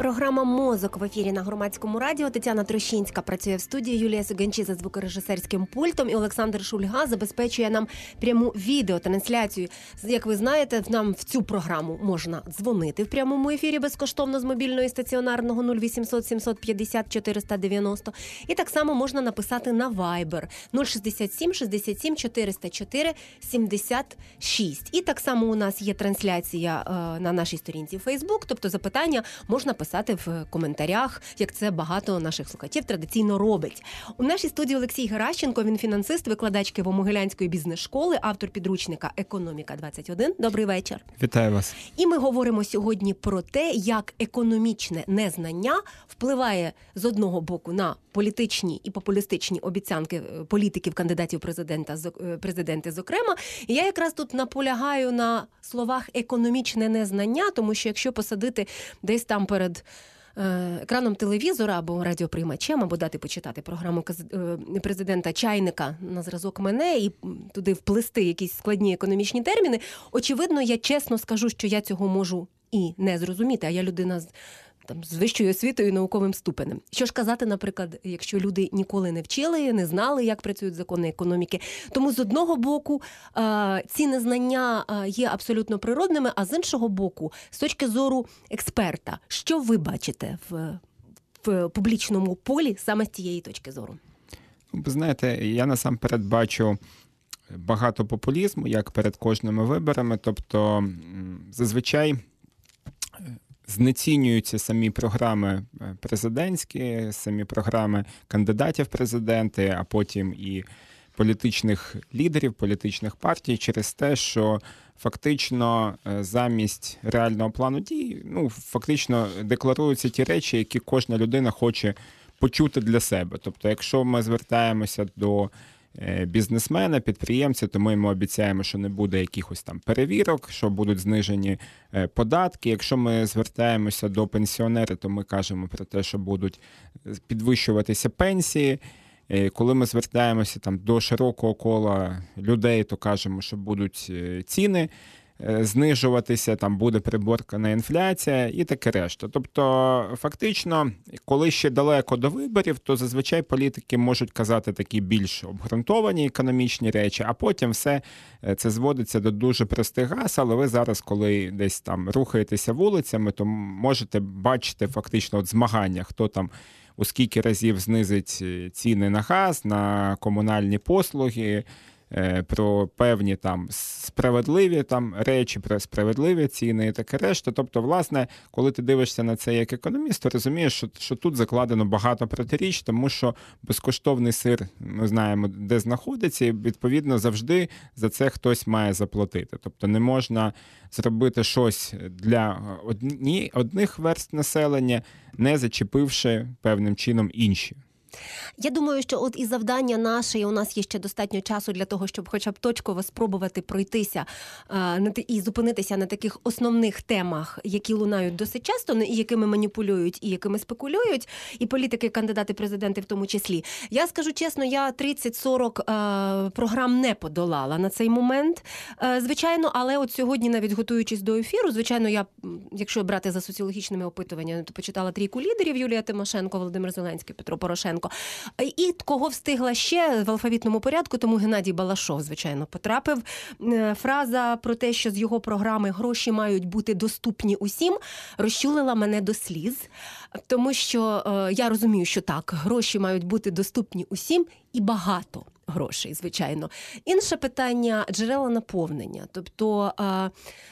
Програма Мозок в ефірі на громадському радіо. Тетяна Трощинська працює в студії. Юлія Суганчі за звукорежисерським пультом і Олександр Шульга забезпечує нам пряму відеотрансляцію. Як ви знаєте, нам в цю програму можна дзвонити в прямому ефірі безкоштовно з мобільної стаціонарного 0800 750 490. І так само можна написати на Viber 067 67 404 76. І так само у нас є трансляція е, на нашій сторінці Facebook, тобто запитання можна писати в коментарях, як це багато наших слухачів традиційно робить. У нашій студії Олексій Геращенко. Він фінансист, викладач Києво-Могилянської бізнес-школи, автор підручника Економіка 21 Добрий вечір. Вітаю вас. І ми говоримо сьогодні про те, як економічне незнання впливає з одного боку на політичні і популістичні обіцянки е, політиків, кандидатів президента е, президенти, зокрема. І я якраз тут наполягаю на словах економічне незнання, тому що якщо посадити десь там перед. Е, Екраном телевізора або радіоприймачем, або дати почитати програму е, президента чайника на зразок мене і туди вплести якісь складні економічні терміни. Очевидно, я чесно скажу, що я цього можу і не зрозуміти. А я людина з там з вищою освітою і науковим ступенем. Що ж казати, наприклад, якщо люди ніколи не вчили, не знали, як працюють закони економіки. Тому з одного боку ці незнання є абсолютно природними, а з іншого боку, з точки зору експерта, що ви бачите в, в публічному полі саме з цієї точки зору? Ви знаєте, я насамперед бачу багато популізму, як перед кожними виборами. Тобто, зазвичай знецінюються самі програми е, президентські, самі програми кандидатів президенти, а потім і політичних лідерів, політичних партій через те, що фактично е, замість реального плану дій, ну фактично декларуються ті речі, які кожна людина хоче почути для себе. Тобто, якщо ми звертаємося до бізнесмена, підприємця, тому ми обіцяємо, що не буде якихось там перевірок, що будуть знижені е, податки. Якщо ми звертаємося до пенсіонера, то ми кажемо про те, що будуть е, підвищуватися пенсії. Е, Коли ми звертаємося там до широкого кола людей, то кажемо, що будуть е, ціни е, знижуватися, там буде приборкана інфляція і таке решта. Тобто, фактично, коли ще далеко до виборів, то зазвичай політики можуть казати такі більш обґрунтовані економічні речі, а потім все е, це зводиться до дуже простих газ. Але ви зараз, коли десь там рухаєтеся вулицями, то можете бачити фактично от змагання, хто там у скільки разів знизить е, ціни на газ, на комунальні послуги, е, про певні там справедливі там речі, про справедливі ціни і таке решта. Тобто, власне, коли ти дивишся на це як економіст, то розумієш, що, що тут закладено багато протиріч, тому що безкоштовний сир ми знаємо, де знаходиться, і відповідно завжди за це хтось має заплатити. Тобто не можна зробити щось для одні, одних верст населення, не зачепивши певним чином інші. Я думаю, що от і завдання наше, і у нас є ще достатньо часу для того, щоб хоча б точково спробувати пройтися е, на і зупинитися на таких основних темах, які лунають досить часто, ну, і якими маніпулюють, і якими спекулюють, і політики, кандидати, президенти в тому числі. Я скажу чесно, я 30-40 е, програм не подолала на цей момент. Е, звичайно, але от сьогодні, навіть готуючись до ефіру, звичайно, я, якщо брати за соціологічними опитуваннями, то почитала трійку лідерів Юлія Тимошенко, Володимир Зеленський, Петро Порошенко. І кого встигла ще в алфавітному порядку, тому Геннадій Балашов, звичайно, потрапив. Е, Фраза про те, що з його програми гроші мають бути доступні усім, розчулила мене до сліз, тому що е, я розумію, що так, гроші мають бути доступні усім і багато. Грошей, звичайно, інше питання джерела наповнення. Тобто,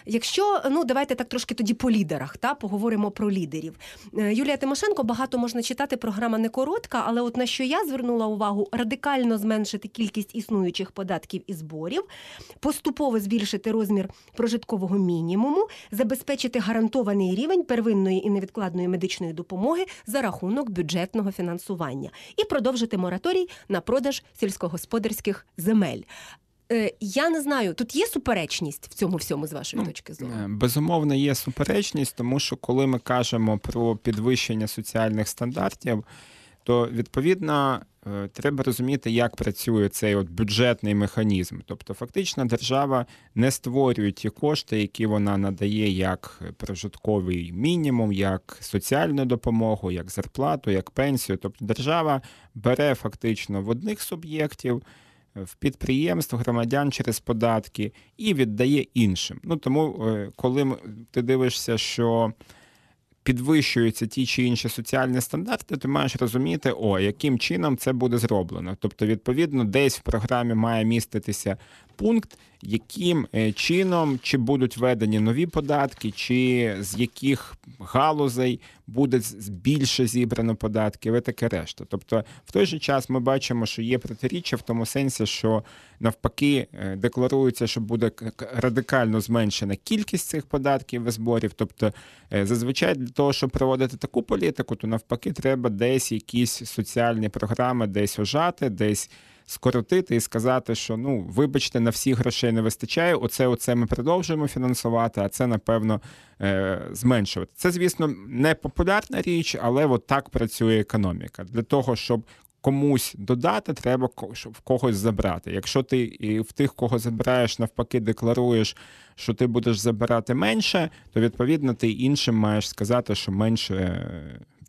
якщо ну давайте так трошки тоді по лідерах, та поговоримо про лідерів. Е, Юлія Тимошенко багато можна читати. Програма не коротка, але от на що я звернула увагу, радикально зменшити кількість існуючих податків і зборів, поступово збільшити розмір прожиткового мінімуму, забезпечити гарантований рівень первинної і невідкладної медичної допомоги за рахунок бюджетного фінансування і продовжити мораторій на продаж сільськогосподарських земель. Е, Я не знаю, тут є суперечність в цьому всьому з вашої точки зору. Е, Безумовно, є суперечність, тому що коли ми кажемо про підвищення соціальних стандартів, то відповідно е, треба розуміти, як працює цей от бюджетний механізм. Тобто, фактично, держава не створює ті кошти, які вона надає як прожитковий мінімум, як соціальну допомогу, як зарплату, як пенсію. Тобто, держава бере фактично в одних суб'єктів. В підприємств громадян через податки і віддає іншим. Ну тому, е, коли ти дивишся, що підвищуються ті чи інші соціальні стандарти, ти маєш розуміти, о, яким чином це буде зроблено. Тобто, відповідно, десь в програмі має міститися пункт, яким е, чином чи будуть введені нові податки, чи з яких галузей буде більше зібрано податків і таке решта. Тобто, в той же час ми бачимо, що є протиріччя в тому сенсі, що навпаки е, декларується, що буде радикально зменшена кількість цих податків і зборів. Тобто, е, зазвичай для того, щоб проводити таку політику, то навпаки, треба десь якісь соціальні програми, десь ожати, десь скоротити і сказати, що ну вибачте, на всіх грошей не вистачає. Оце, оце ми продовжуємо фінансувати, а це напевно е, зменшувати. Це, звісно, не популярна річ, але от так працює економіка для того, щоб. Комусь додати, треба в когось забрати. Якщо ти і в тих, кого забираєш, навпаки, декларуєш, що ти будеш забирати менше, то відповідно ти іншим маєш сказати, що менше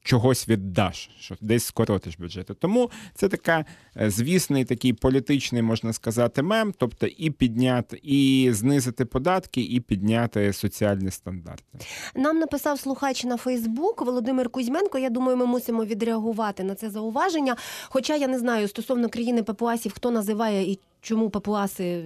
чогось віддаш, що десь скоротиш бюджети. Тому це така е, звісний такий політичний, можна сказати, мем, тобто і підняти, і знизити податки, і підняти соціальні стандарти. Нам написав слухач на Фейсбук Володимир Кузьменко. Я думаю, ми мусимо відреагувати на це зауваження. Хоча я не знаю стосовно країни Папуасів, хто називає і чому папуаси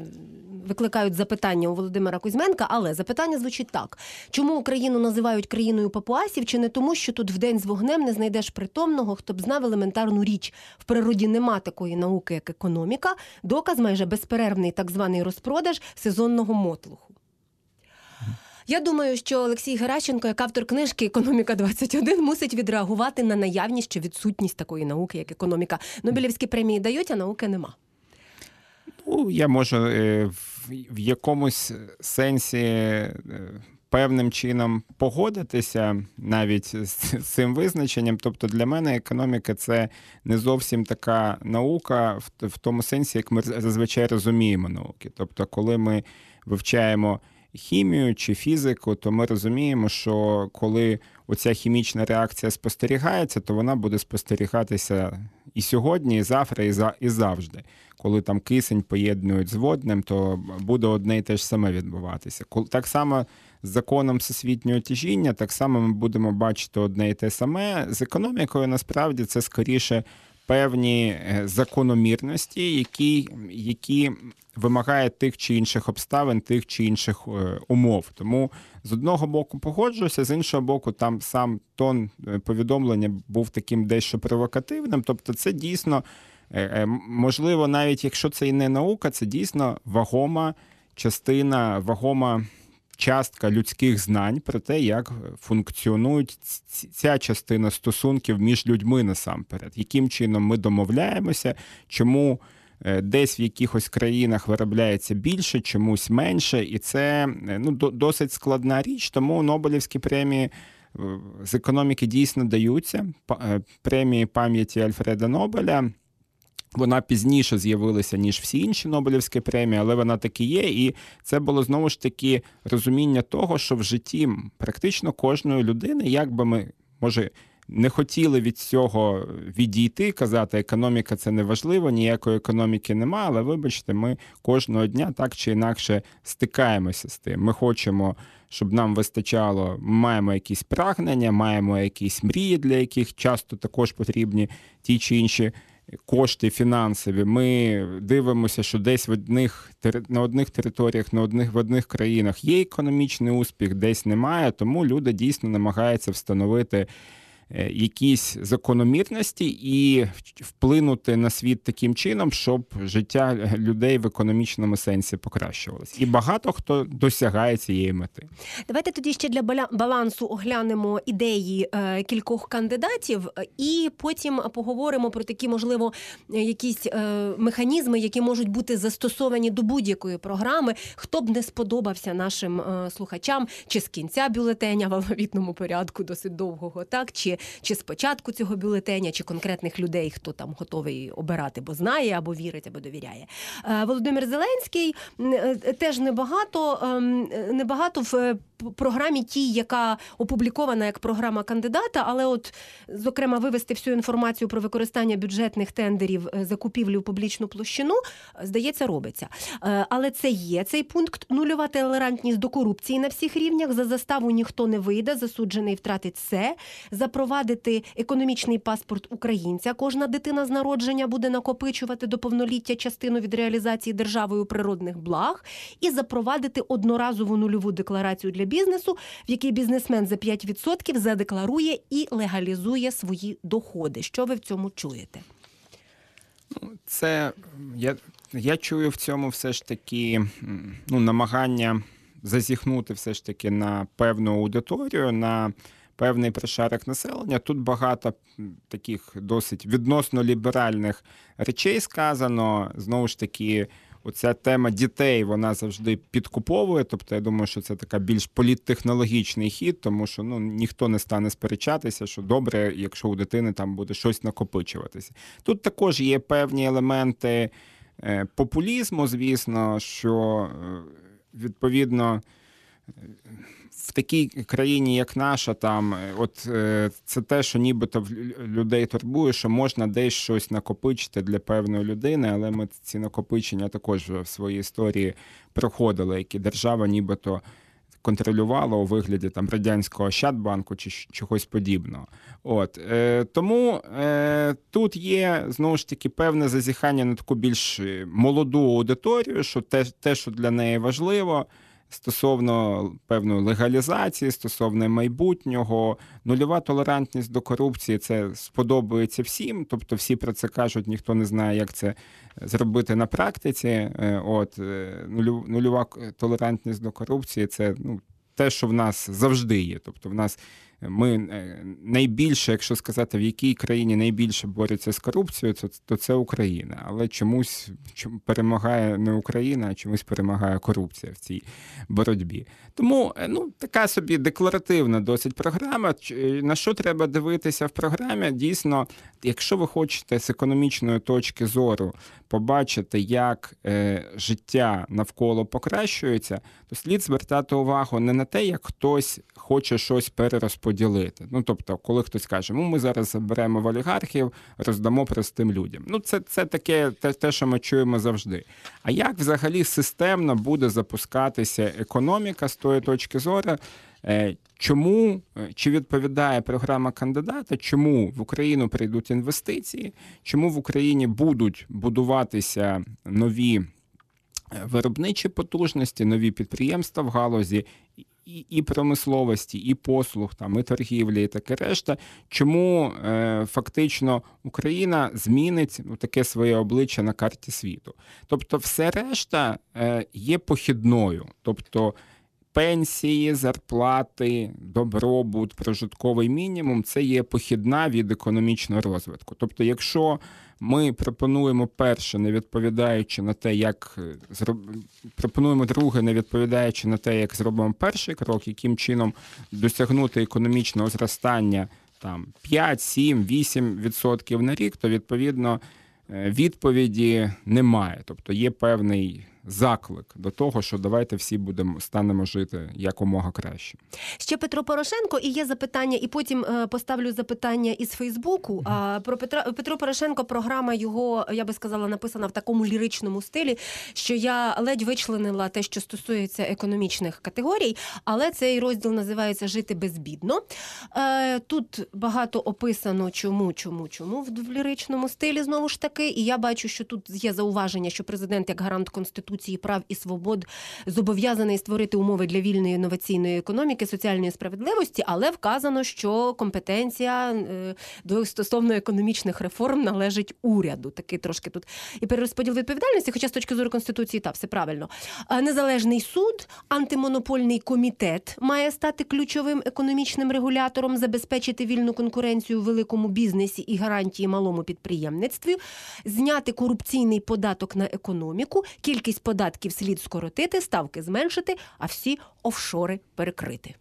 викликають запитання у Володимира Кузьменка, але запитання звучить так: чому Україну називають країною папуасів? Чи не тому, що тут в день з вогнем не знайдеш притомного, хто б знав елементарну річ? В природі нема такої науки, як економіка, доказ майже безперервний так званий розпродаж сезонного мотлуху. Я думаю, що Олексій Геращенко, як автор книжки Економіка 21 мусить відреагувати на наявність чи відсутність такої науки, як економіка. Нобелівські премії дають, а науки нема. Ну, я можу е, в якомусь сенсі е, певним чином погодитися навіть з цим визначенням. Тобто для мене економіка це не зовсім така наука в тому сенсі, як ми зазвичай розуміємо науки. Тобто, коли ми вивчаємо хімію чи фізику, то ми розуміємо, що коли оця хімічна реакція спостерігається, то вона буде спостерігатися і сьогодні, і завтра, і завжди. Коли там кисень поєднують з водним, то буде одне і те ж саме відбуватися. Так само з законом всесвітнього тяжіння, так само ми будемо бачити одне і те саме. З економікою насправді це скоріше певні е, закономірності, які які вимагають тих чи інших обставин, тих чи інших е, умов. Тому з одного боку погоджуюся, з іншого боку, там сам тон е, повідомлення був таким дещо провокативним. Тобто, це дійсно можливо, навіть якщо це і не наука, це дійсно вагома частина, вагома частка людських знань про те, як функціонують ця частина стосунків між людьми насамперед, яким чином ми домовляємося, чому е, десь в якихось країнах виробляється більше, чомусь менше, і це е, ну, досить складна річ, тому Нобелівські премії. Е, з економіки дійсно даються премії пам'яті Альфреда Нобеля. Вона пізніше з'явилася, ніж всі інші Нобелівські премії, але вона таки є. І це було знову ж таки розуміння того, що в житті практично кожної людини, як би ми може. Не хотіли від цього відійти, казати, економіка це не важливо, ніякої економіки нема, але вибачте, ми кожного дня так чи інакше стикаємося з тим. Ми хочемо, щоб нам вистачало, ми маємо якісь прагнення, маємо якісь мрії, для яких часто також потрібні ті чи інші кошти фінансові. Ми дивимося, що десь в одних на одних територіях, на одних в одних країнах є економічний успіх, десь немає. Тому люди дійсно намагаються встановити. Е, якісь закономірності і вплинути на світ таким чином, щоб життя людей в економічному сенсі покращувалось. І багато хто досягає цієї мети. Давайте тоді ще для балансу оглянемо ідеї е, кількох кандидатів, і потім поговоримо про такі, можливо, якісь е, механізми, які можуть бути застосовані до будь-якої програми, хто б не сподобався нашим слухачам, чи з кінця бюлетеня в алфавітному порядку досить довгого, так чи чи, чи спочатку цього бюлетеня, чи конкретних людей, хто там готовий обирати, бо знає або вірить, або довіряє. Е, Володимир Зеленський е, теж небагато, ем, небагато в е, програмі тій, яка опублікована як програма кандидата, але от зокрема вивести всю інформацію про використання бюджетних тендерів е, закупівлі у публічну площину, е, здається, робиться. Е, Але це є цей пункт нульова толерантність до корупції на всіх рівнях. За заставу ніхто не вийде, засуджений втратить все. Запровадити економічний паспорт українця. Кожна дитина з народження буде накопичувати до повноліття частину від реалізації державою природних благ і запровадити одноразову нульову декларацію для бізнесу, в якій бізнесмен за 5% задекларує і легалізує свої доходи. Що ви в цьому чуєте? Це я, я чую в цьому все ж таки ну, намагання зазіхнути все ж таки на певну аудиторію, на певний прошарок населення. Тут багато таких досить відносно ліберальних речей сказано. Знову ж таки, оця тема дітей вона завжди підкуповує. Тобто, я думаю, що це така більш політтехнологічний хід, тому що ну ніхто не стане сперечатися, що добре, якщо у дитини там буде щось накопичуватися. Тут також є певні елементи е, популізму, звісно, що е, відповідно. В такій країні, як наша, там е, от е, це те, що нібито в людей турбує, що можна десь щось накопичити для певної людини, але ми ці накопичення також в своїй історії проходили, які держава нібито контролювала у вигляді там радянського Ощадбанку чи чогось подібного. От е, тому е, тут є знову ж таки певне зазіхання на таку більш е, молоду аудиторію, що те, те, що для неї важливо. Стосовно певної легалізації, стосовно майбутнього, нульова толерантність до корупції це сподобається всім. Тобто всі про це кажуть, ніхто не знає, як це зробити на практиці. Е, От е, нульова толерантність до корупції це ну, те, що в нас завжди є. Тобто, в нас ми е, найбільше, якщо сказати, в якій країні найбільше борються з корупцією, то, то це Україна. Але чомусь чом- перемагає не Україна, а чомусь перемагає корупція в цій боротьбі. Тому е, ну, така собі декларативна досить програма. Е, На що треба дивитися в програмі? Дійсно, якщо ви хочете з економічної точки зору побачити, як е, життя навколо покращується, то слід звертати увагу не на те, як хтось хоче щось перерозподілити. Ну тобто, коли хтось каже, ну ми зараз заберемо в олігархів, роздамо простим людям. Ну, це, це таке те, те, що ми чуємо завжди. А як взагалі системно буде запускатися економіка з тої точки зору? Е, Чому е, чи відповідає програма кандидата? Чому в Україну прийдуть інвестиції? Чому в Україні будуть будуватися нові е, виробничі потужності, нові підприємства в галузі і, і промисловості, і послуг, там, і торгівлі, і таке решта. Чому е, фактично Україна змінить ну, таке своє обличчя на карті світу? Тобто, все решта е, є похідною. Тобто пенсії, зарплати, добробут, прожитковий мінімум це є похідна від економічного розвитку. Тобто, якщо ми пропонуємо перше, не відповідаючи на те, як е, пропонуємо друге, не відповідаючи на те, як зробимо перший крок, яким чином досягнути економічного зростання там 5, 7, 8 відсотків на рік, то відповідно е, відповіді немає. Тобто є певний заклик до того, що давайте всі будемо станемо жити якомога краще. Ще Петро Порошенко, і є запитання, і потім е, поставлю запитання із Фейсбуку. А про Петра Петро Порошенко програма його, я би сказала, написана в такому ліричному стилі, що я ледь вичленила те, що стосується економічних категорій, але цей розділ називається Жити безбідно. Е, Тут багато описано, чому, чому, чому в в ліричному стилі знову ж таки. І я бачу, що тут є зауваження, що президент, як гарант конституції прав і свобод, зобов'язаний створити умови для вільної інноваційної економіки, соціальної справедливості, але вказано, що компетенція е, до стосовно економічних реформ належить уряду. Такий трошки тут і перерозподіл відповідальності, хоча з точки зору конституції та все правильно. Незалежний суд, антимонопольний комітет має стати ключовим економічним регулятором, забезпечити вільну конкуренцію в великому бізнесі і гарантії малому підприємництві, зняти корупційний податок на економіку, кількість податків слід скоротити, ставки зменшити, а всі офшори перекрити.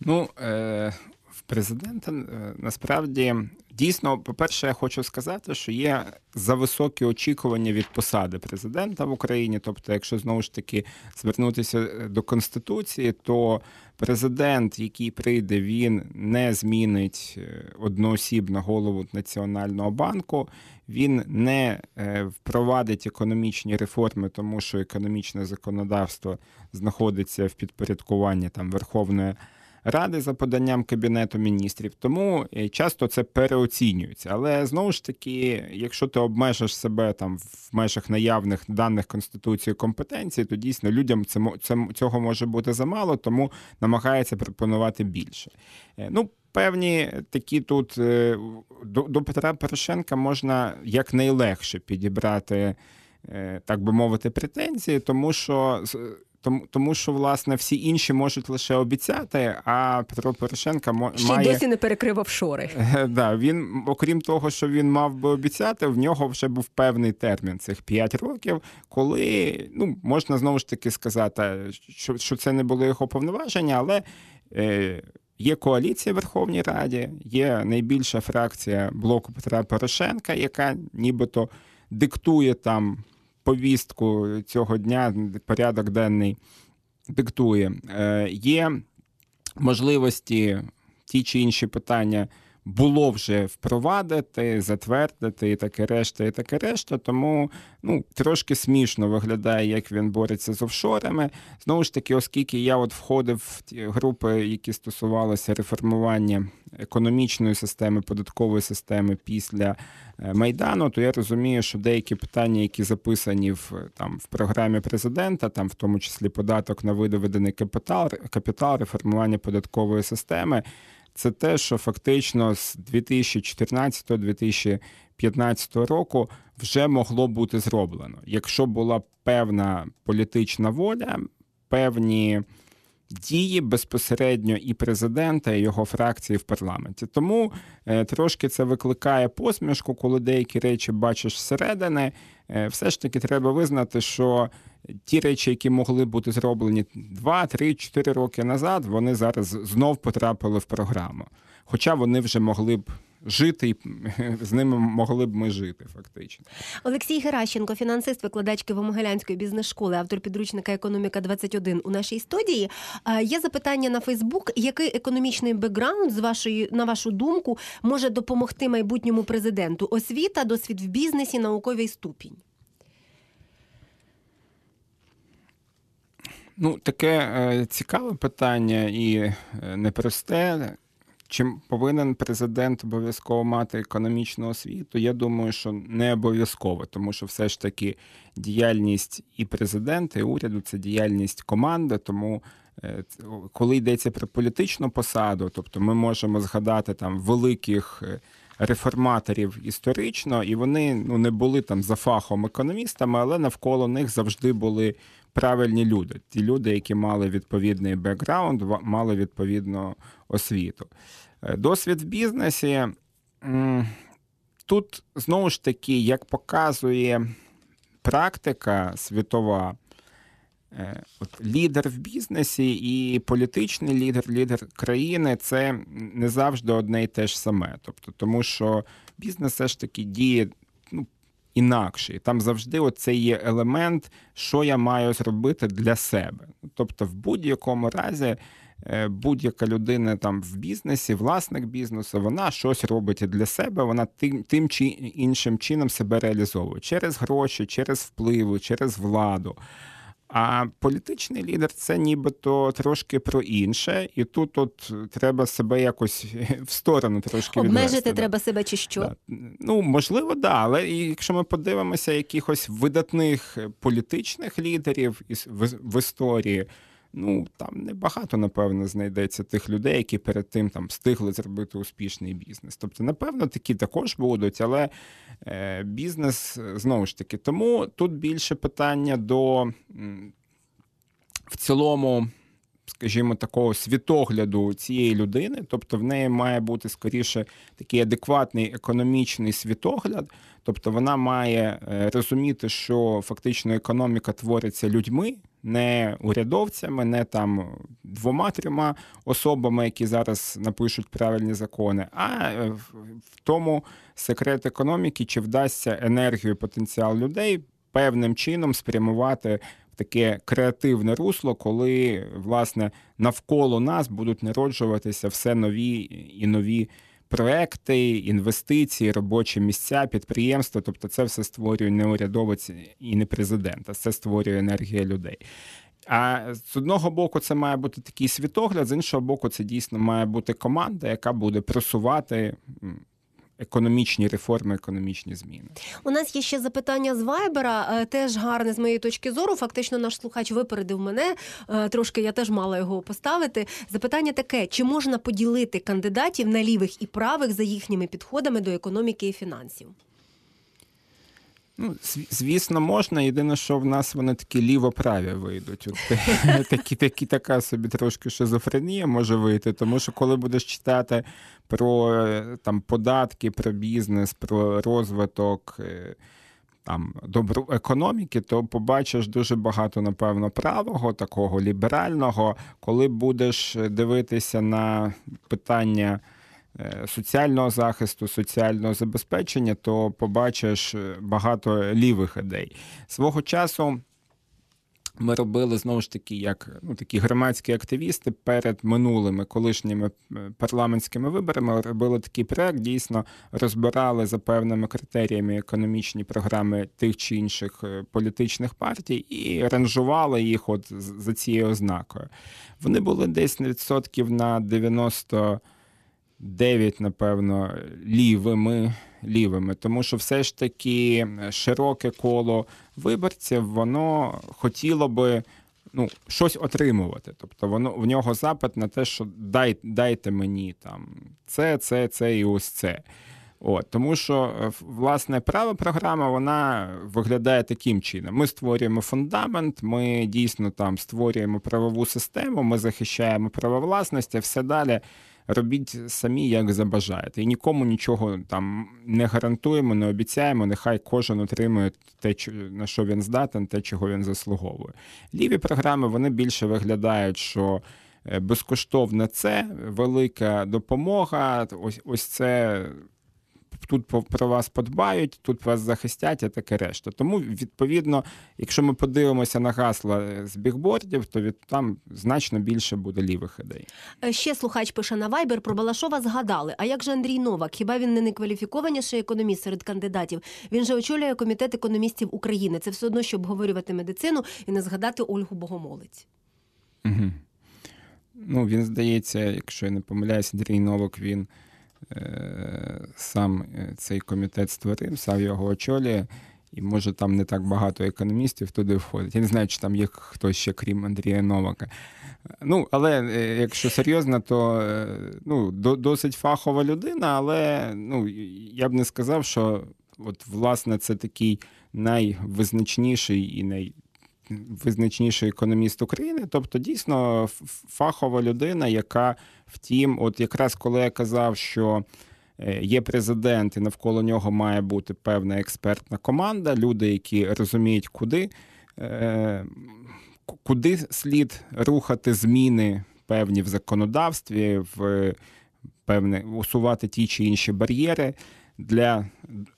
Ну, е, в президента е, насправді дійсно, по-перше, я хочу сказати, що є зависокі очікування від посади президента в Україні. Тобто, якщо знову ж таки звернутися е, до конституції, то президент, який прийде, він не змінить е, одноосібно голову національного банку. Він не впровадить економічні реформи, тому що економічне законодавство знаходиться в підпорядкуванні там Верховної ради за поданням Кабінету міністрів. Тому е, часто це переоцінюється. Але знову ж таки, якщо ти обмежиш себе там в межах наявних даних Конституції компетенції, то дійсно людям це цього може бути замало, тому намагається пропонувати більше. Е, ну, Певні такі тут е, до, до Петра Порошенка можна якнайлегше підібрати, так би мовити, претензії, тому що тому, тому що власне всі інші можуть лише обіцяти, а Петро Порошенка Ще має... досі не перекрив офшори. Да, він, окрім того, що він мав би обіцяти, в нього вже був певний термін цих 5 років, коли ну можна знову ж таки сказати, що що це не було його повноваження, але е, є коаліція в Верховній Раді, є найбільша фракція блоку Петра Порошенка, яка нібито диктує там повістку цього дня, порядок денний диктує. Е, є можливості ті чи інші питання було вже впровадити, затвердити і таке решта, і таке решта. Тому ну, трошки смішно виглядає, як він бореться з офшорами. Знову ж таки, оскільки я от входив в ті групи, які стосувалися реформування економічної системи, податкової системи після е, Майдану, то я розумію, що деякі питання, які записані в там в програмі президента, там в тому числі податок на видоведений капітал, капітал, реформування податкової системи це те, що фактично з 2014-2015 року вже могло бути зроблено, якщо була певна політична воля, певні. Дії безпосередньо і президента, і його фракції в парламенті. Тому е, трошки це викликає посмішку, коли деякі речі бачиш зсередини. Е, все ж таки треба визнати, що ті речі, які могли бути зроблені 2, 3, 4 роки назад, вони зараз знов потрапили в програму. Хоча вони вже могли б. Жити і з ними могли б ми жити, фактично. Олексій Геращенко, фінансист, викладач Києво-Могилянської бізнес-школи, автор підручника Економіка 21 у нашій студії. Є запитання на Фейсбук: який економічний бекграунд, з вашої на вашу думку, може допомогти майбутньому президенту? Освіта, досвід в бізнесі, науковий ступінь? Ну, таке е, цікаве питання і е, непросте. Чим повинен президент обов'язково мати економічну освіту? Я думаю, що не обов'язково, тому що все ж таки діяльність і президента, і уряду це діяльність команди. Тому е, коли йдеться про політичну посаду, тобто ми можемо згадати там великих реформаторів історично, і вони ну не були там за фахом економістами, але навколо них завжди були правильні люди. Ті люди, які мали відповідний бекграунд, мали відповідну освіту. Е, досвід в бізнесі тут знову ж таки, як показує практика світова. Е, от Лідер в бізнесі і політичний лідер, лідер країни це не завжди одне і те ж саме. Тобто, Тому що бізнес все ж таки діє ну, інакше. Там завжди оце є елемент, що я маю зробити для себе. Тобто, в будь-якому разі. Е, будь-яка людина там в бізнесі, власник бізнесу, вона щось робить для себе, вона тим тим чи іншим чином себе реалізовує через гроші, через впливи, через владу. А політичний лідер це нібито трошки про інше, і тут от треба себе якось в сторону трошки обмежити. Відвести, треба да. себе чи що? Да. Ну можливо, да. Але якщо ми подивимося якихось видатних політичних лідерів в історії. Ну там небагато, напевно, знайдеться тих людей, які перед тим там встигли зробити успішний бізнес. Тобто, напевно, такі також будуть, але е, бізнес знову ж таки. Тому тут більше питання до в цілому. Скажімо, такого світогляду цієї людини, тобто в неї має бути скоріше такий адекватний економічний світогляд, тобто вона має е, розуміти, що фактично економіка твориться людьми, не урядовцями, не там двома-трьома особами, які зараз напишуть правильні закони, а в тому секрет економіки, чи вдасться енергію, потенціал людей певним чином спрямувати в таке креативне русло, коли власне навколо нас будуть народжуватися все нові і нові проекти, інвестиції, робочі місця, підприємства. Тобто, це все створює не урядовець і не президент, а це створює енергія людей. А з одного боку, це має бути такий світогляд, з іншого боку, це дійсно має бути команда, яка буде просувати економічні реформи, економічні зміни. У нас є ще запитання з Вайбера, е, теж гарне з моєї точки зору. Фактично, наш слухач випередив мене. Е, трошки я теж мала його поставити. Запитання таке: чи можна поділити кандидатів на лівих і правих за їхніми підходами до економіки і фінансів? Ну, звісно, можна. Єдине, що в нас вони такі лівоправі вийдуть. От, такі, такі, Така собі трошки шизофренія може вийти, тому що коли будеш читати про там, податки, про бізнес, про розвиток е, там, добру економіки, то побачиш дуже багато, напевно, правого, такого ліберального, коли будеш дивитися на питання. Е, соціального захисту, соціального забезпечення, то побачиш е, багато лівих ідей. Свого часу. Ми робили знову ж таки, як ну такі громадські активісти перед минулими колишніми е, парламентськими виборами робили такий проект, дійсно розбирали за певними критеріями економічні програми тих чи інших політичних партій і ранжували їх от за цією ознакою. Вони були десь відсотків на 90 9, напевно, лівими, лівими, тому що все ж таки широке коло виборців, воно хотіло би ну, щось отримувати. Тобто воно в нього запит на те, що дай, дайте мені там це, це, це і ось це. От, Тому що, власне, права програма вона виглядає таким чином: ми створюємо фундамент, ми дійсно там створюємо правову систему, ми захищаємо право власності, все далі робіть самі, як забажаєте. І нікому нічого там не гарантуємо, не обіцяємо. Нехай кожен отримує те, на що він здатен, те, чого він заслуговує. Ліві програми вони більше виглядають, що. Е, безкоштовне це велика допомога. Ось ось це тут про вас подбають, тут вас захистять, а таке решта. Тому, відповідно, якщо ми подивимося на гасла з бігбордів, то від там значно більше буде лівих ідей. Е, ще слухач пише на Вайбер про Балашова. Згадали. А як же Андрій Новак? Хіба він не найкваліфікованіший економіст серед кандидатів? Він же очолює комітет економістів України. Це все одно, щоб обговорювати медицину і не згадати Ольгу Богомолець. Угу. Ну, він здається, якщо я не помиляюсь, Андрій Новак він. Е, сам е, цей комітет створив, сам його очолює, і може там не так багато економістів туди входить. Я не знаю, чи там є хтось ще, крім Андрія Новака. Ну, але е, якщо серйозно, то ну, досить фахова людина, але ну, я б не сказав, що от, власне це такий найвизначніший і най визначніший економіст України, тобто дійсно фахова людина, яка втім, от якраз коли я казав, що е, є президент, і навколо нього має бути певна експертна команда, люди, які розуміють, куди, е, куди слід рухати зміни певні в законодавстві, в певне усувати ті чи інші бар'єри для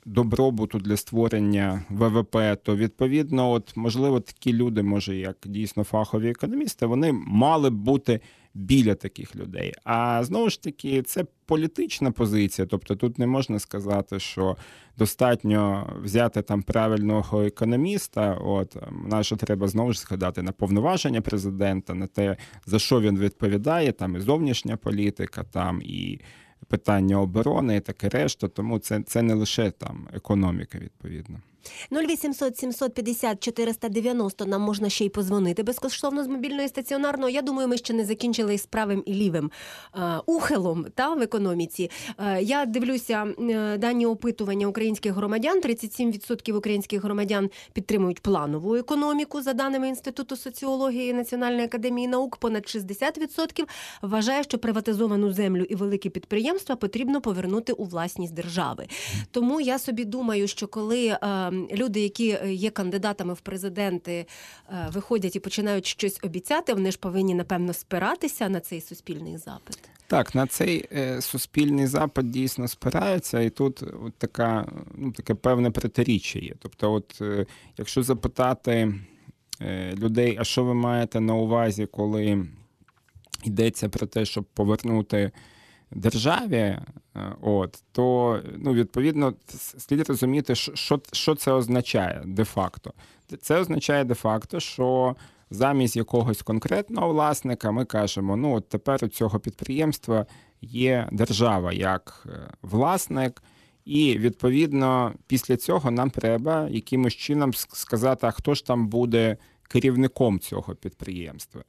добробуту, для створення ВВП, то відповідно, от можливо, такі люди, може, як дійсно фахові економісти, вони мали б бути біля таких людей. А знову ж таки, це політична позиція. Тобто тут не можна сказати, що достатньо взяти там правильного економіста. От наше треба знову ж згадати на повноваження президента, на те, за що він відповідає, там і зовнішня політика, там і питання оборони і таке решта. Тому це, це не лише там економіка, відповідно. 0800 750 490 нам можна ще й позвонити безкоштовно з мобільної стаціонарної. Я думаю, ми ще не закінчили з правим і лівим е, ухилом та в економіці. Е, я дивлюся е, дані опитування українських громадян. 37% українських громадян підтримують планову економіку за даними інституту соціології Національної академії наук. Понад 60% вважає, що приватизовану землю і великі підприємства потрібно повернути у власність держави. Тому я собі думаю, що коли е, люди, які є кандидатами в президенти, е, виходять і починають щось обіцяти, вони ж повинні напевно спиратися на цей суспільний запит. Так, на цей е, суспільний запит дійсно спираються, і тут от така, ну, таке певне протиріччя є. Тобто, от е, якщо запитати е, людей, а що ви маєте на увазі, коли йдеться про те, щоб повернути державі, е, от, то ну, відповідно слід розуміти, що, що це означає де-факто. Це означає де-факто, що замість якогось конкретного власника ми кажемо: ну от тепер у цього підприємства є держава як е, власник. І відповідно після цього нам треба якимось чином сказати, а хто ж там буде керівником цього підприємства.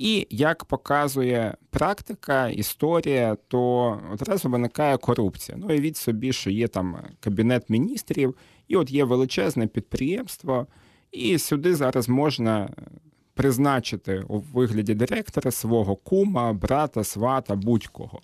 І як показує практика, історія, то одразу виникає корупція. Ну і від собі, що є там кабінет міністрів, і от є величезне підприємство, і сюди зараз можна призначити у вигляді директора свого кума, брата, свата, будь-кого.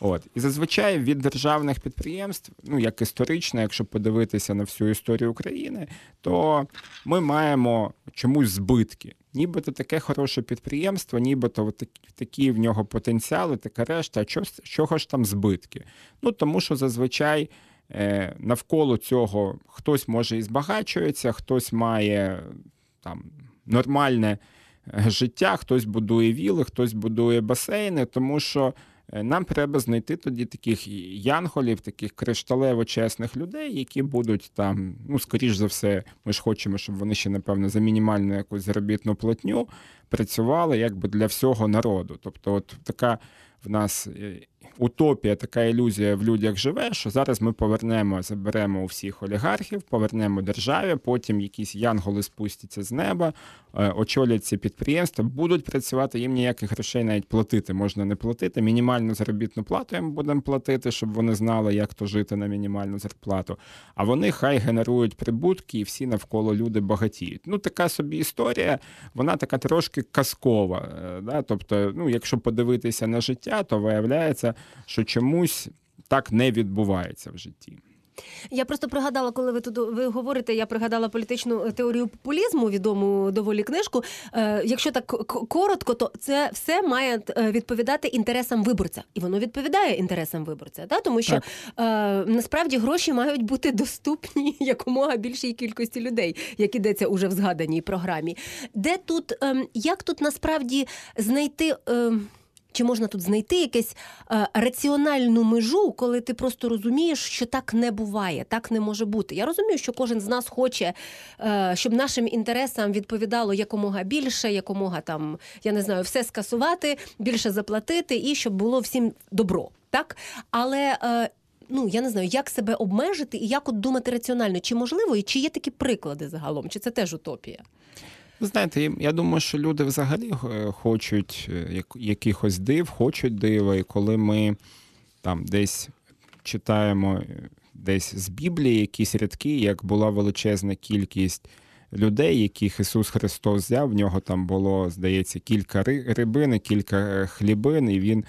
От і зазвичай від державних підприємств, ну як історично, якщо подивитися на всю історію України, то ми маємо чомусь збитки. Нібито таке хороше підприємство, нібито такі в нього потенціали, така решта. А чого ж там збитки? Ну тому що зазвичай е, навколо цього хтось може і збагачується, хтось має там нормальне е, життя, хтось будує віли, хтось будує басейни, тому що. Е, нам треба знайти тоді таких янголів, таких кришталево чесних людей, які будуть там, ну, скоріш за все, ми ж хочемо, щоб вони ще, напевно, за мінімальну якусь заробітну платню працювали якби для всього народу. Тобто, от така в нас е, утопія, така ілюзія в людях живе, що зараз ми повернемо, заберемо у всіх олігархів, повернемо державі, потім якісь янголи спустяться з неба, е, очолять ці підприємства, будуть працювати, їм ніяких грошей навіть платити можна не платити. Мінімальну заробітну плату їм будемо платити, щоб вони знали, як то жити на мінімальну зарплату. А вони хай генерують прибутки, і всі навколо люди багатіють. Ну, така собі історія, вона така трошки казкова. Е, да? Тобто, ну, якщо подивитися на життя, то виявляється, що чомусь так не відбувається в житті. Я просто пригадала, коли ви тут ви говорите, я пригадала політичну теорію популізму, відому доволі книжку. Е, Якщо так коротко, то це все має е, відповідати інтересам виборця, і воно відповідає інтересам виборця. Да? Тому що е, насправді гроші мають бути доступні якомога більшій кількості людей, як ідеться уже в згаданій програмі. Де тут е, як тут насправді знайти? Е, чи можна тут знайти якусь е, раціональну межу, коли ти просто розумієш, що так не буває, так не може бути. Я розумію, що кожен з нас хоче, е, щоб нашим інтересам відповідало якомога більше, якомога там, я не знаю, все скасувати, більше заплатити і щоб було всім добро. Так? Але. Е, Ну, я не знаю, як себе обмежити і як от думати раціонально, чи можливо, і чи є такі приклади загалом, чи це теж утопія? Ви знаєте, я думаю, що люди взагалі е, хочуть е, якихось див, хочуть дива, і коли ми там десь читаємо е, десь з Біблії якісь рядки, як була величезна кількість людей, яких Ісус Христос взяв, в нього там було, здається, кілька рибин, кілька хлібин, і він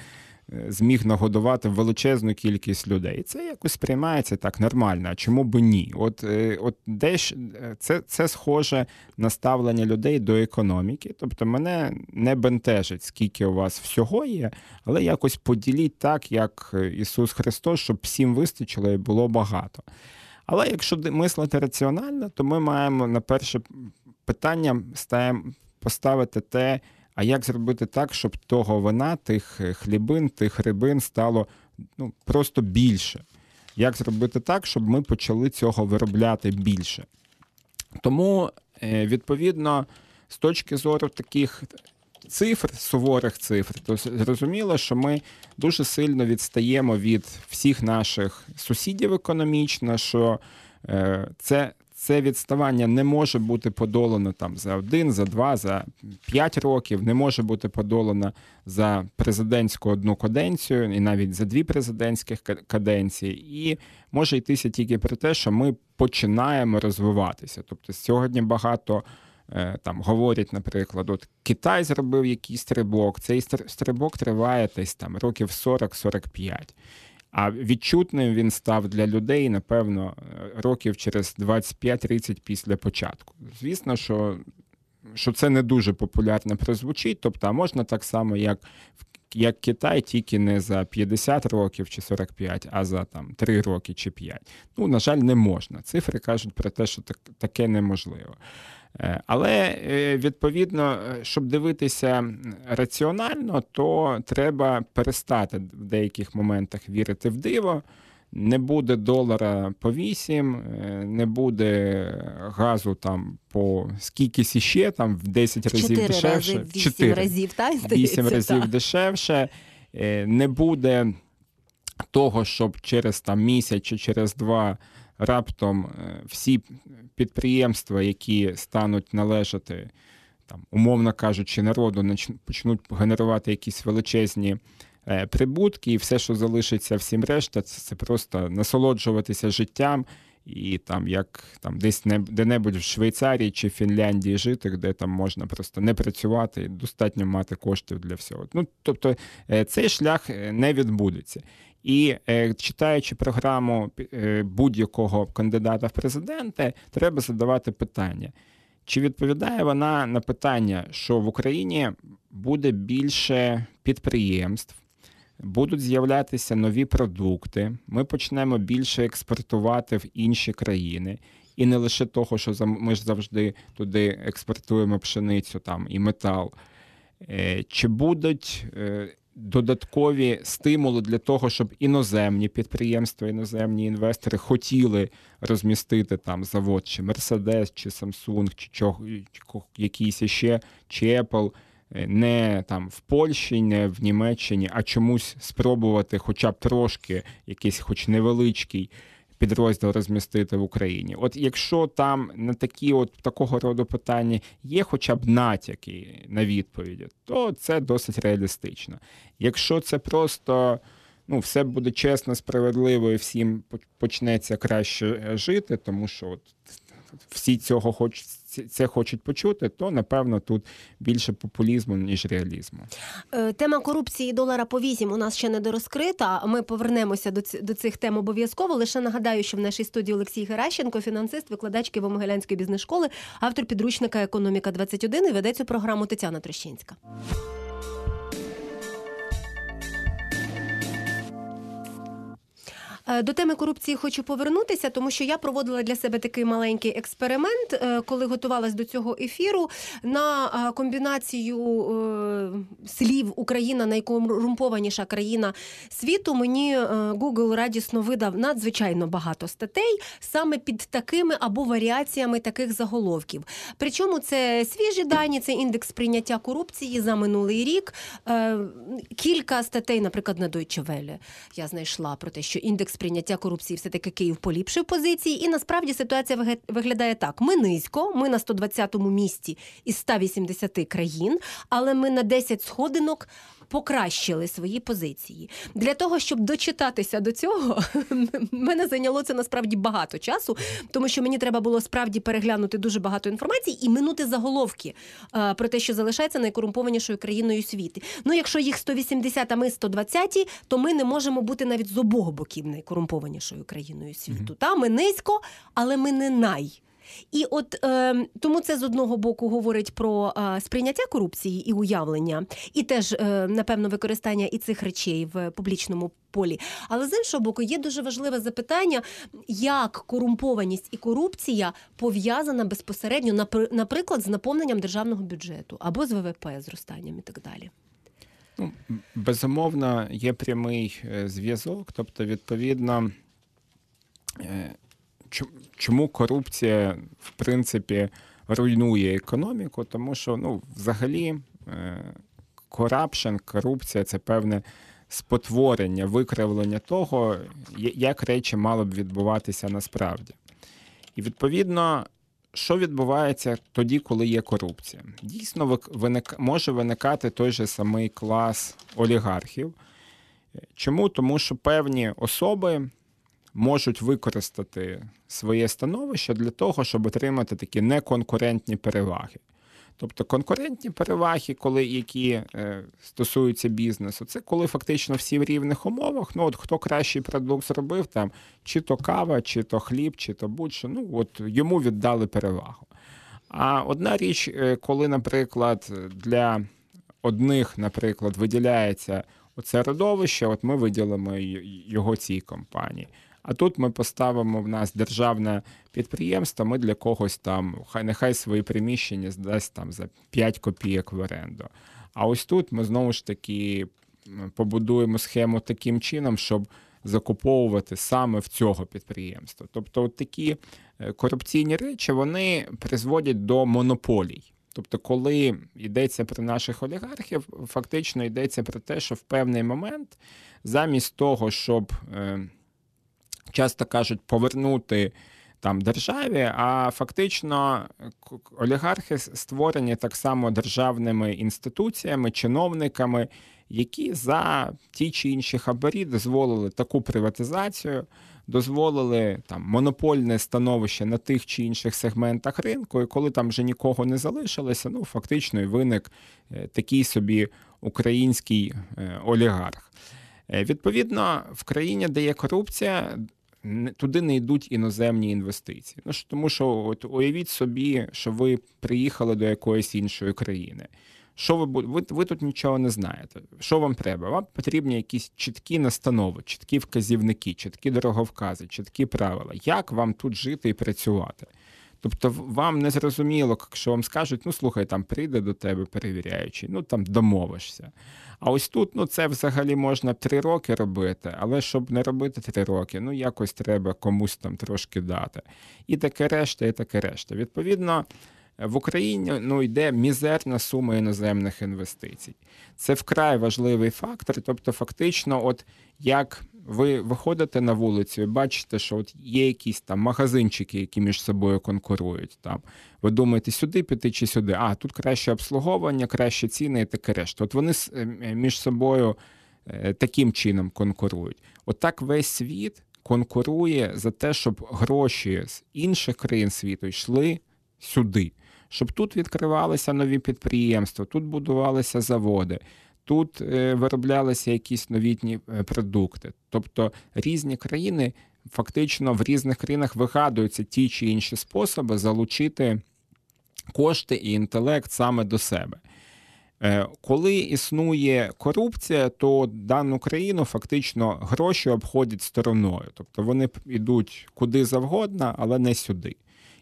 зміг нагодувати величезну кількість людей. І це якось сприймається так нормально. А чому б ні? От е, от десь це це схоже на ставлення людей до економіки. Тобто мене не бентежить, скільки у вас всього є, але якось поділіть так, як Ісус Христос, щоб всім вистачило і було багато. Але якщо мислити раціонально, то ми маємо на перше питання поставити те. А як зробити так, щоб того вина, тих е, хлібин, тих рибин стало ну, просто більше? Як зробити так, щоб ми почали цього виробляти більше? Тому, е, відповідно, з точки зору таких цифр, суворих цифр, то зрозуміло, що ми дуже сильно відстаємо від всіх наших сусідів економічно, що е, це це відставання не може бути подолано там за один, за два, за п'ять років, не може бути подолано за президентську одну каденцію, і навіть за дві президентські каденції, і може йтися тільки про те, що ми починаємо розвиватися. Тобто сьогодні багато. Е, там говорять, наприклад, от Китай зробив якийсь стрибок, цей стрибок триває десь там років 40-45. А відчутним він став для людей, напевно, років через 25-30 після початку. Звісно, що що це не дуже популярно прозвучить, тобто, а можна так само, як як Китай, тільки не за 50 років чи 45, а за там 3 роки чи 5. Ну, на жаль, не можна. Цифри кажуть про те, що так, таке неможливо. Е, але е, відповідно, е, щоб дивитися раціонально, то треба перестати в деяких моментах вірити в диво. Не буде долара по 8, не буде газу там по скільки ще, там в 10 разів 4 дешевше. Рази, 8 4 разів, так, 8 разів та. дешевше. Не буде того, щоб через там місяць чи через два раптом е, всі підприємства, які стануть належати, там, умовно кажучи, народу, почнуть генерувати якісь величезні е, прибутки, і все, що залишиться всім решта, це, це просто насолоджуватися життям. І там, як там десь не де-небудь в Швейцарії чи Фінляндії жити, де там можна просто не працювати, достатньо мати коштів для всього. Ну тобто е, цей шлях не відбудеться. І е, читаючи програму е, будь-якого кандидата в президенти, треба задавати питання. Чи відповідає вона на питання, що в Україні буде більше підприємств, будуть з'являтися нові продукти, ми почнемо більше експортувати в інші країни, і не лише того, що ми ж завжди туди експортуємо пшеницю там і метал. Е, чи будуть додаткові стимули для того, щоб іноземні підприємства, іноземні інвестори хотіли розмістити там завод, чи Мерседес, чи Samsung, чи чого, якийсь ще, чи Apple, е, не там в Польщі, не в Німеччині, а чомусь спробувати, хоча б трошки, якийсь, хоч невеличкий підрозділ розмістити в Україні. От якщо там на такі от такого роду питання є хоча б натяки на відповіді, то це досить реалістично. Якщо це просто ну, все буде чесно, справедливо і всім почнеться краще жити, тому що от всі цього хочуть це хочуть почути, то напевно тут більше популізму ніж реалізму. Е, тема корупції долара по вісім у нас ще не дорозкрита. Ми повернемося до до цих тем обов'язково. Лише нагадаю, що в нашій студії Олексій Геращенко, фінансист, викладач Києво-Могилянської бізнес-школи, автор підручника Економіка 21 і веде цю програму Тетяна Трещинська. До теми корупції хочу повернутися, тому що я проводила для себе такий маленький експеримент, е, коли готувалась до цього ефіру на е, комбінацію слів Україна найкорумпованіша країна світу. Мені Google радісно видав надзвичайно багато статей саме під такими або варіаціями таких заголовків. Причому це свіжі дані, це індекс прийняття корупції за минулий рік. Кілька статей, наприклад, на Deutsche Welle я знайшла про те, що індекс сприйняття корупції все таки Київ поліпшив позиції. І насправді ситуація виглядає так: ми низько, ми на 120-му місці із 180 країн, але ми на 10 сходинок покращили свої позиції. Для того, щоб дочитатися до цього, мене зайняло це насправді багато часу, тому що мені треба було справді переглянути дуже багато інформації і минути заголовки а, про те, що залишається найкорумпованішою країною світу. Ну, якщо їх 180, а ми 120, то ми не можемо бути навіть з обох боків найкорумпованішою країною світу. Mm-hmm. Та ми низько, але ми не най. І от е, тому це з одного боку говорить про е, сприйняття корупції і уявлення, і теж, е, напевно, використання і цих речей в публічному полі. Але з іншого боку, є дуже важливе запитання, як корумпованість і корупція пов'язана безпосередньо, наприклад, з наповненням державного бюджету або з ВВП зростанням і так далі. Ну, Безумовно, є прямий е, зв'язок, тобто, відповідно. Е, чому корупція в принципі руйнує економіку? Тому що ну, взагалі корапшн, корупція це певне спотворення, викривлення того, як речі мали б відбуватися насправді. І відповідно. Що відбувається тоді, коли є корупція? Дійсно, виник, може виникати той же самий клас олігархів. Чому? Тому що певні особи можуть використати своє становище для того, щоб отримати такі неконкурентні переваги. Тобто конкурентні переваги, коли які е, стосуються бізнесу, це коли фактично всі в рівних умовах. Ну от хто кращий продукт зробив, там чи то кава, чи то хліб, чи то будь-що, ну от йому віддали перевагу. А одна річ, е, коли, наприклад, для одних, наприклад, виділяється оце родовище, от ми виділимо його цій компанії. А тут ми поставимо в нас державне підприємство, ми для когось там, хай нехай свої приміщення здасть там за 5 копійок в оренду. А ось тут ми знову ж таки побудуємо схему таким чином, щоб закуповувати саме в цього підприємства. Тобто, от такі е, корупційні речі вони призводять до монополій. Тобто, коли йдеться про наших олігархів, фактично йдеться про те, що в певний момент замість того, щоб е, часто кажуть повернути там державі, а фактично олігархи створені так само державними інституціями, чиновниками, які за ті чи інші хабарі дозволили таку приватизацію, дозволили там монопольне становище на тих чи інших сегментах ринку, і коли там вже нікого не залишилося, ну фактично і виник е, такий собі український е, олігарх. Е, відповідно, в країні, де є корупція, туди не йдуть іноземні інвестиції. Ну тому що от уявіть собі, що ви приїхали до якоїсь іншої країни. Що ви ви, ви тут нічого не знаєте? Що вам треба? Вам потрібні якісь чіткі настанови, чіткі вказівники, чіткі дороговкази, чіткі правила, як вам тут жити і працювати. Тобто, вам не зрозуміло, якщо вам скажуть, ну слухай, там прийде до тебе перевіряючий, ну там домовишся. А ось тут ну це взагалі можна три роки робити, але щоб не робити три роки, ну якось треба комусь там трошки дати. І таке решта, і таке решта. Відповідно. В Україні ну йде мізерна сума іноземних інвестицій. Це вкрай важливий фактор. Тобто, фактично, от як ви виходите на вулицю і бачите, що от є якісь там магазинчики, які між собою конкурують. Там ви думаєте, сюди піти чи сюди? А тут краще обслуговування, краще ціни і таке решта. От вони е, між собою е, таким чином конкурують. Отак от весь світ конкурує за те, щоб гроші з інших країн світу йшли сюди щоб тут відкривалися нові підприємства, тут будувалися заводи, тут е, вироблялися якісь новітні е, продукти. Тобто різні країни фактично в різних країнах вигадуються ті чи інші способи залучити кошти і інтелект саме до себе. Е, коли існує корупція, то дану країну фактично гроші обходять стороною, тобто вони йдуть куди завгодно, але не сюди.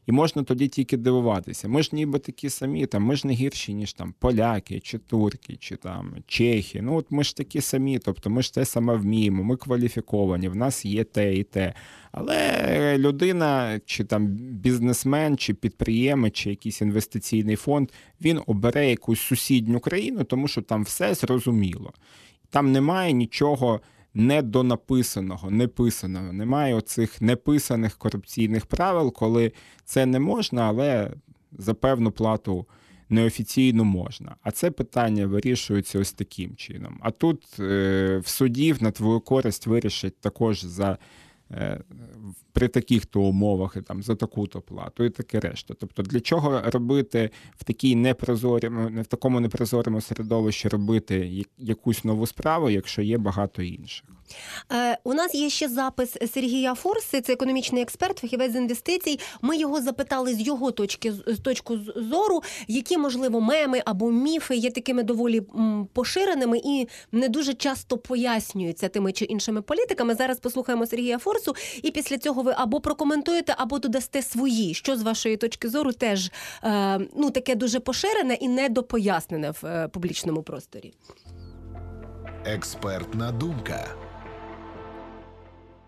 І можна тоді тільки дивуватися. Ми ж ніби такі самі, там ми ж не гірші, ніж там поляки, чи турки, чи там чехи. Ну от ми ж такі самі, тобто ми ж те саме вміємо, ми кваліфіковані, в нас є те і те. Але людина, чи там бізнесмен, чи підприємець, чи якийсь інвестиційний фонд, він обере якусь сусідню країну, тому що там все зрозуміло. Там немає нічого недонаписаного, неписаного. Немає оцих неписаних корупційних правил, коли це не можна, але за певну плату неофіційно можна. А це питання вирішується ось таким чином. А тут е, в судів на твою користь вирішать також за. Е, при таких то умовах і там за таку-то плату і таке решта. Тобто, для чого робити в такій непрозорому, в такому непрозорому середовищі робити якусь нову справу, якщо є багато інших? Е, У нас є ще запис Сергія Форси, це економічний експерт, фахівець інвестицій. Ми його запитали з його точки з точки зору, які можливо меми або міфи є такими доволі поширеними і не дуже часто пояснюються тими чи іншими політиками. Зараз послухаємо Сергія Форсу, і після цього ви або прокоментуєте, або додасте свої, що з вашої точки зору теж е, ну таке дуже поширене і недопояснене в е, публічному просторі. Експертна думка.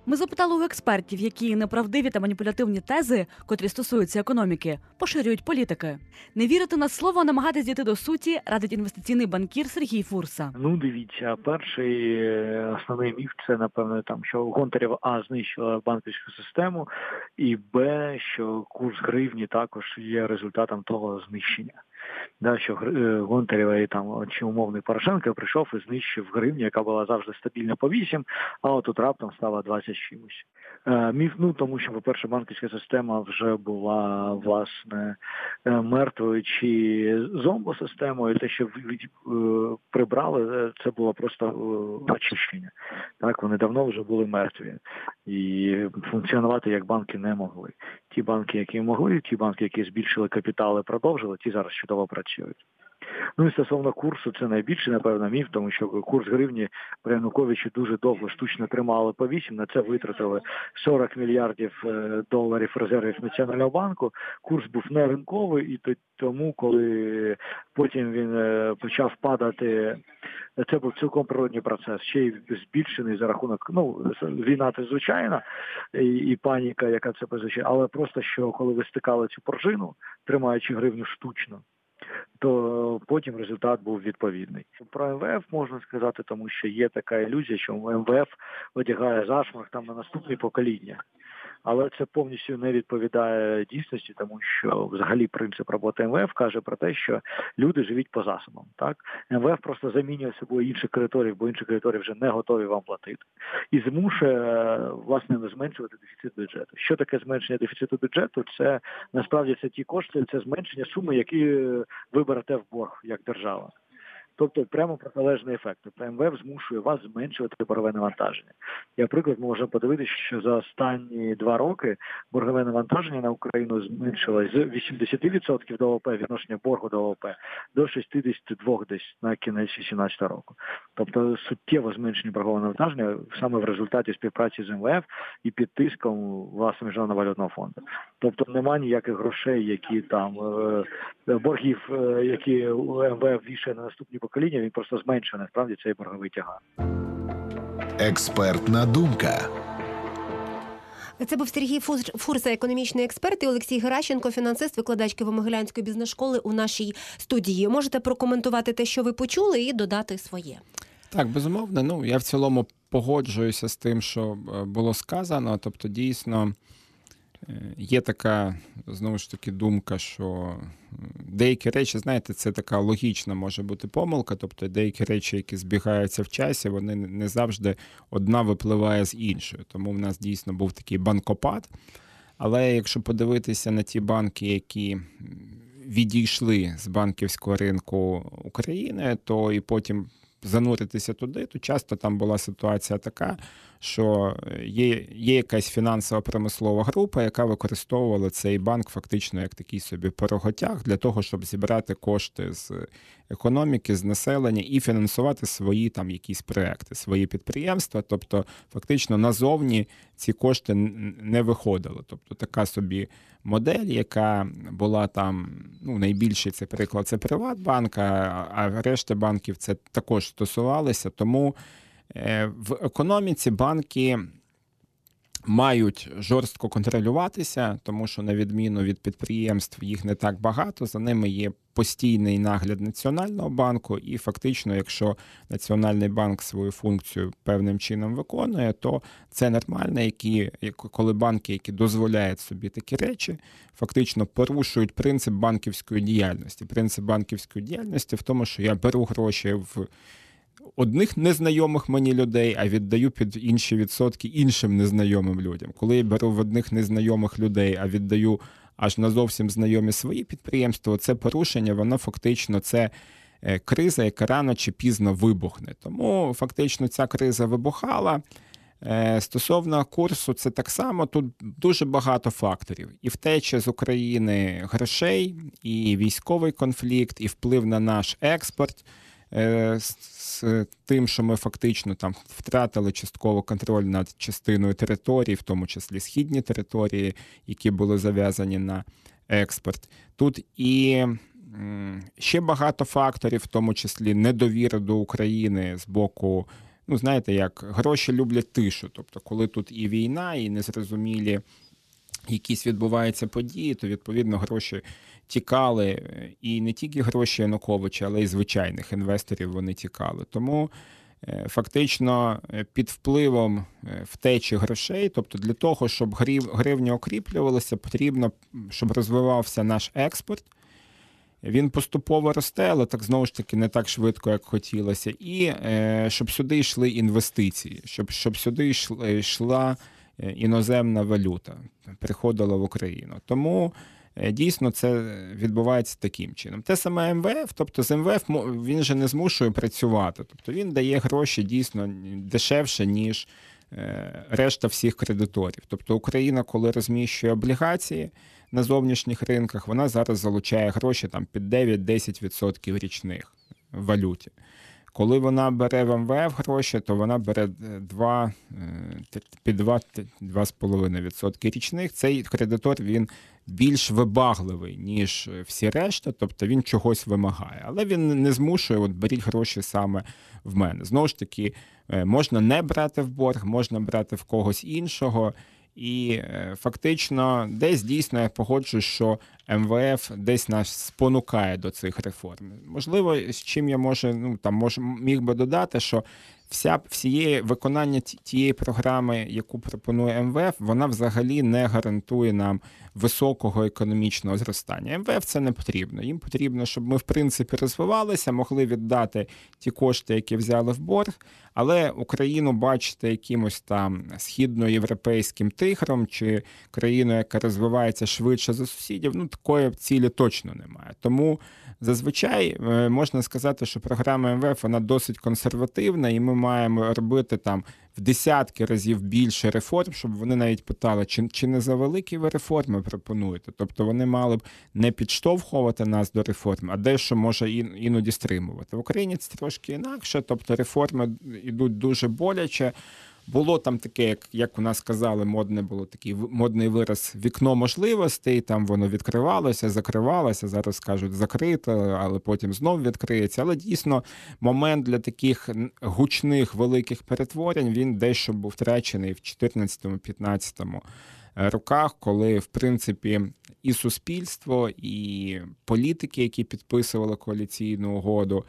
Ми запитали у експертів, які неправдиві та маніпулятивні тези, котрі стосуються економіки, поширюють політики. Не вірити на слово, намагатись дійти до суті, радить інвестиційний банкір Сергій Фурса. Ну, дивіться, перший е, основний міф це напевно там, що Гонтарєва а знищила банківську систему, і Б, що курс гривні також є результатом того знищення да, що е, Гонтарєва і там чи умовний Порошенко прийшов і знищив гривню, яка була завжди стабільна по 8, а от тут раптом стала 20 чимось. Е, міф, ну тому що, по-перше, банківська система вже була власне е, мертвою чи зомбосистемою. Те, що від, е, прибрали, це було просто очищення. Так, вони давно вже були мертві і функціонувати як банки не могли. Ті банки, які могли, ті банки, які збільшили капітали, продовжили, ті зараз чудово працюють. Ну і стосовно курсу, це найбільший, напевно, міф, тому що курс гривні при Януковичі дуже довго штучно тримали по 8, на це витратили 40 мільярдів е, доларів резервів Національного банку. Курс був не ринковий, і тому, коли потім він е, почав падати, це був цілком природний процес, ще й збільшений за рахунок. Ну війна це звичайна і, і паніка, яка це позичає, але просто що коли ви стикали цю пружину, тримаючи гривню штучно то потім результат був відповідний. Про МВФ можна сказати, тому що є така ілюзія, що МВФ одягає зашмах там на наступні покоління але це повністю не відповідає дійсності, тому що взагалі принцип роботи МВФ каже про те, що люди живуть по засобам. Так МВФ просто замінює собою інших кредиторів, бо інші кредиторів вже не готові вам платити, і змушує власне не зменшувати дефіцит бюджету. Що таке зменшення дефіциту бюджету? Це насправді це ті кошти, це зменшення суми, які ви берете в борг як держава. Тобто прямо протилежний ефект. Тобто МВФ змушує вас зменшувати боргове навантаження. Я приклад можу подивитися, що за останні два роки боргове навантаження на Україну зменшилось з 80% до ОВП відношення боргу до ОВП до 62 десь на кінець 2018 року. Тобто суттєво зменшення боргового навантаження саме в результаті співпраці з МВФ і під тиском власне міжнародного валютного фонду. Тобто нема ніяких грошей, які там е, боргів, е, які МВФ вішає на наступні покоління, він просто зменшує насправді цей борговий тягар. Експертна думка. Це був Сергій Фурса, економічний експерт, і Олексій Геращенко, фінансист, викладач Києво-Могилянської бізнес-школи у нашій студії. Можете прокоментувати те, що ви почули, і додати своє. Так, безумовно. Ну я в цілому погоджуюся з тим, що е, було сказано. Тобто, дійсно. Е, є така знову ж таки думка, що деякі речі, знаєте, це така логічна може бути помилка, тобто деякі речі, які збігаються в часі, вони не завжди одна випливає з іншої. Тому в нас дійсно був такий банкопад. Але якщо подивитися на ті банки, які відійшли з банківського ринку України, то і потім зануритися туди, то часто там була ситуація така, що є є якась фінансова промислова група, яка використовувала цей банк фактично як такий собі пороготяг для того, щоб зібрати кошти з економіки, з населення і фінансувати свої там якісь проекти, свої підприємства. Тобто, фактично назовні ці кошти не виходили. Тобто така собі модель, яка була там, ну найбільший це приклад, це Приватбанк, а решта банків це також стосувалися. Тому е, в економіці банки мають жорстко контролюватися, тому що, на відміну від підприємств, їх не так багато. За ними є постійний нагляд Національного банку, і фактично, якщо Національний банк свою функцію певним чином виконує, то це нормально, які коли банки, які дозволяють собі такі речі, фактично порушують принцип банківської діяльності. Принцип банківської діяльності в тому, що я беру гроші в одних незнайомих мені людей, а віддаю під інші відсотки іншим незнайомим людям. Коли я беру в одних незнайомих людей, а віддаю аж на зовсім знайомі свої підприємства, це порушення, воно фактично це. Е, криза, яка рано чи пізно вибухне. Тому фактично ця криза вибухала. Е, стосовно курсу, це так само. Тут дуже багато факторів: і втеча з України грошей, і військовий конфлікт, і вплив на наш експорт. Е, з тим, що ми фактично там втратили частково контроль над частиною території, в тому числі східні території, які були зав'язані на експорт. Тут і ще багато факторів, в тому числі недовіра до України з боку. Ну, знаєте, як гроші люблять тишу. Тобто, коли тут і війна, і незрозумілі якісь відбуваються події, то відповідно гроші тікали, і не тільки гроші Януковича, але й звичайних інвесторів вони тікали. Тому е, фактично е, під впливом е, втечі грошей, тобто для того, щоб гривня окріплювалася, потрібно, щоб розвивався наш експорт. Він поступово росте, але так знову ж таки не так швидко, як хотілося. І е, щоб сюди йшли інвестиції, щоб щоб сюди йшла, е, іноземна валюта приходила в Україну. Тому е, дійсно це відбувається таким чином. Те саме МВФ, тобто з МВФ він же не змушує працювати, тобто він дає гроші дійсно дешевше, ніж решта всіх кредиторів. Тобто Україна, коли розміщує облігації на зовнішніх ринках, вона зараз залучає гроші там під 9-10% річних в валюті. Коли вона бере в МВФ гроші, то вона бере 2, е, під 2-2,5% річних. Цей кредитор він більш вибагливий, ніж всі решта, тобто він чогось вимагає. Але він не змушує, от беріть гроші саме в мене. Знову ж таки, е, можна не брати в борг, можна брати в когось іншого. І е, фактично, десь дійсно я погоджуюсь, що МВФ десь нас спонукає до цих реформ. Можливо, з чим я може, ну там мож, міг би додати, що вся всієї виконання тієї програми, яку пропонує МВФ, вона взагалі не гарантує нам високого економічного зростання. МВФ це не потрібно. Їм потрібно, щоб ми в принципі розвивалися, могли віддати ті кошти, які взяли в борг. Але Україну бачити якимось там східноєвропейським тигром чи країною, яка розвивається швидше за сусідів, ну такої цілі точно немає. Тому зазвичай е, можна сказати, що програма МВФ вона досить консервативна, і ми маємо робити там в десятки разів більше реформ, щоб вони навіть питали, чи чи не за великі ви реформи пропонуєте. Тобто вони мали б не підштовхувати нас до реформ, а дещо може іноді стримувати. В Україні це трошки інакше, тобто реформи йдуть дуже боляче. Було там таке, як як у нас казали, модне було такий модний вираз вікно можливостей. Там воно відкривалося, закривалося. Зараз кажуть закрито, але потім знов відкриється. Але дійсно момент для таких гучних великих перетворень він дещо був втрачений в 14-15 е, роках, коли в принципі і суспільство, і політики, які підписували коаліційну угоду.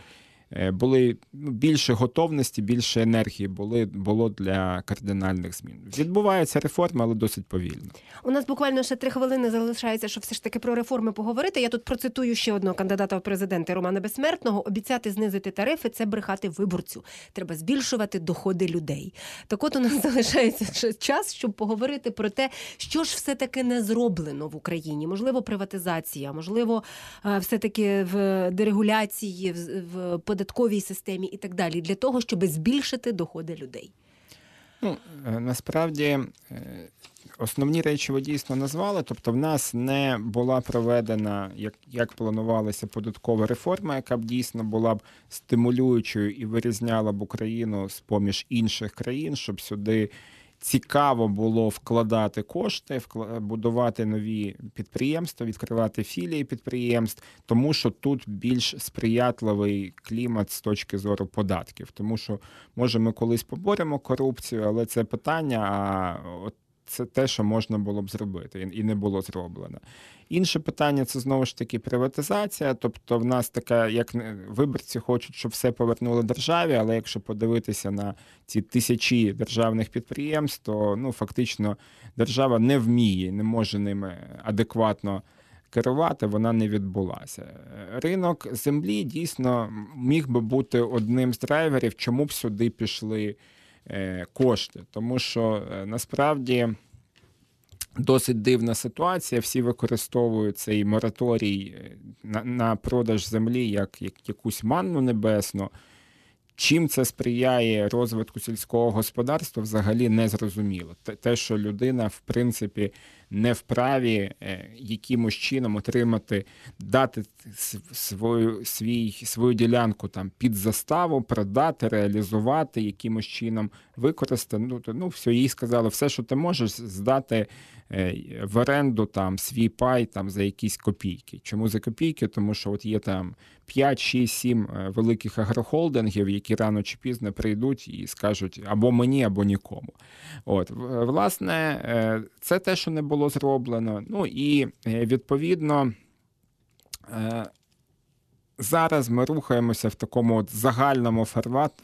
Е, були ну, більше готовності, більше енергії були було для кардинальних змін. Відбувається реформа, але досить повільно. У нас буквально ще три хвилини залишається, щоб все ж таки про реформи поговорити. Я тут процитую ще одного кандидата в президенти Романа Безсмертного: обіцяти знизити тарифи це брехати виборцю. Треба збільшувати доходи людей. Так, от у нас залишається ще час, щоб поговорити про те, що ж все таки не зроблено в Україні. Можливо, приватизація, можливо, е, все таки в дерегуляції в податковій системі і так далі, для того, щоб збільшити доходи людей? Ну е, насправді е, основні речі ви дійсно назвали. Тобто, в нас не була проведена як як планувалася податкова реформа, яка б дійсно була б стимулюючою і вирізняла б Україну з поміж інших країн, щоб сюди цікаво було вкладати кошти, будувати нові підприємства, відкривати філії підприємств, тому що тут більш сприятливий клімат з точки зору податків. Тому що може ми колись поборемо корупцію, але це питання. А от це те, що можна було б зробити, і не було зроблено. Інше питання це знову ж таки приватизація. Тобто, в нас така, як виборці хочуть, щоб все повернули державі, але якщо подивитися на ці тисячі державних підприємств, то ну фактично держава не вміє, не може ними адекватно. Керувати вона не відбулася. Ринок землі дійсно міг би бути одним з драйверів, чому б сюди пішли кошти, тому що е, насправді. Досить дивна ситуація. Всі використовують цей мораторій е, на на продаж землі як, як якусь манну небесну. Чим це сприяє розвитку сільського господарства, взагалі не зрозуміло. Те, що людина, в принципі, не вправі е, якимось чином отримати, дати свою свій, свою ділянку там під заставу, продати, реалізувати, якимось чином використати. Ну, ну все, їй сказали, все, що ти можеш, здати е, в оренду там свій пай там за якісь копійки. Чому за копійки? Тому що от є там 5, 6, 7 великих агрохолдингів, які рано чи пізно прийдуть і скажуть або мені, або нікому. От, власне, е, це те, що не було було зроблено. Ну і е, відповідно. Е, зараз ми рухаємося в такому от загальному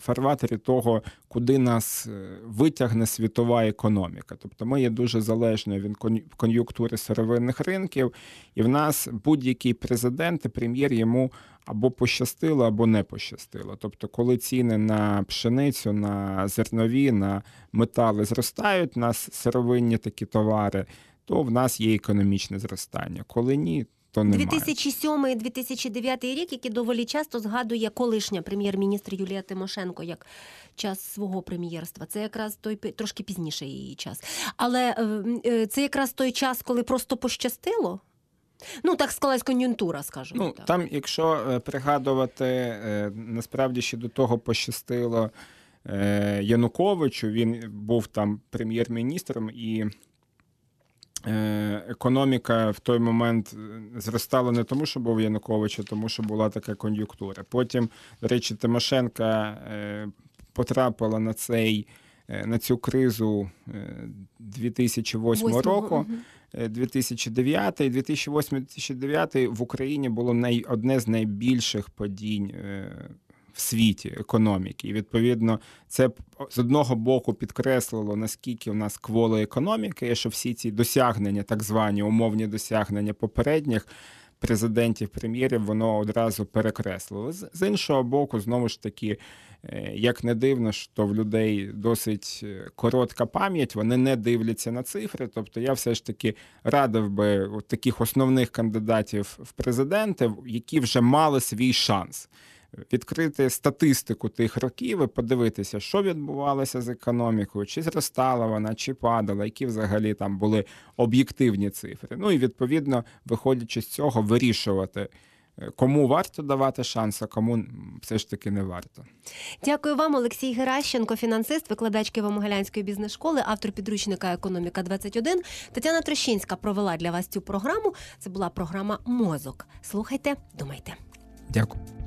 фарватері того, куди нас е, витягне світова економіка. Тобто ми є дуже залежною від кон'юнктури сировинних ринків, і в нас будь-який президент і прем'єр йому або пощастило, або не пощастило. Тобто, коли ціни на пшеницю, на зернові, на метали зростають, у нас сировинні такі товари, то в нас є економічне зростання. Коли ні, то немає. 2007-2009 рік, який доволі часто згадує колишня прем'єр-міністр Юлія Тимошенко як час свого прем'єрства. Це якраз той трошки пізніший її час. Але е, е, це якраз той час, коли просто пощастило. Ну, так склалась кон'юнктура, скажімо. Ну, так. Там, якщо е, пригадувати, насправді ще до того пощастило Януковичу, він був там прем'єр-міністром і економіка в той момент е, зростала не тому, що був Янукович, а тому, що була така кон'юнктура. Потім, до речі, Тимошенка е, потрапила на цей. На цю кризу 2008 8 року, 2009 2008-2009 в Україні було най, одне з найбільших падінь в світі економіки. І відповідно, це з одного боку підкреслило, наскільки в нас кволи економіки, і що всі ці досягнення, так звані умовні досягнення попередніх. Президентів, прем'єрів, воно одразу перекреслило. З іншого боку, знову ж таки, е, як не дивно, що в людей досить е, коротка пам'ять, вони не дивляться на цифри. Тобто, я все ж таки радив би таких основних кандидатів в президенти, які вже мали свій шанс відкрити статистику тих років і подивитися, що відбувалося з економікою, чи зростала вона, чи падала, які взагалі там були об'єктивні цифри. Ну і відповідно, виходячи з цього, вирішувати. Е, кому варто давати шанс, а кому все ж таки не варто. Дякую вам, Олексій Геращенко, фінансист, викладач Києво-Могилянської бізнес-школи, автор підручника Економіка 21 Тетяна Трощинська провела для вас цю програму. Це була програма Мозок. Слухайте, думайте. Дякую.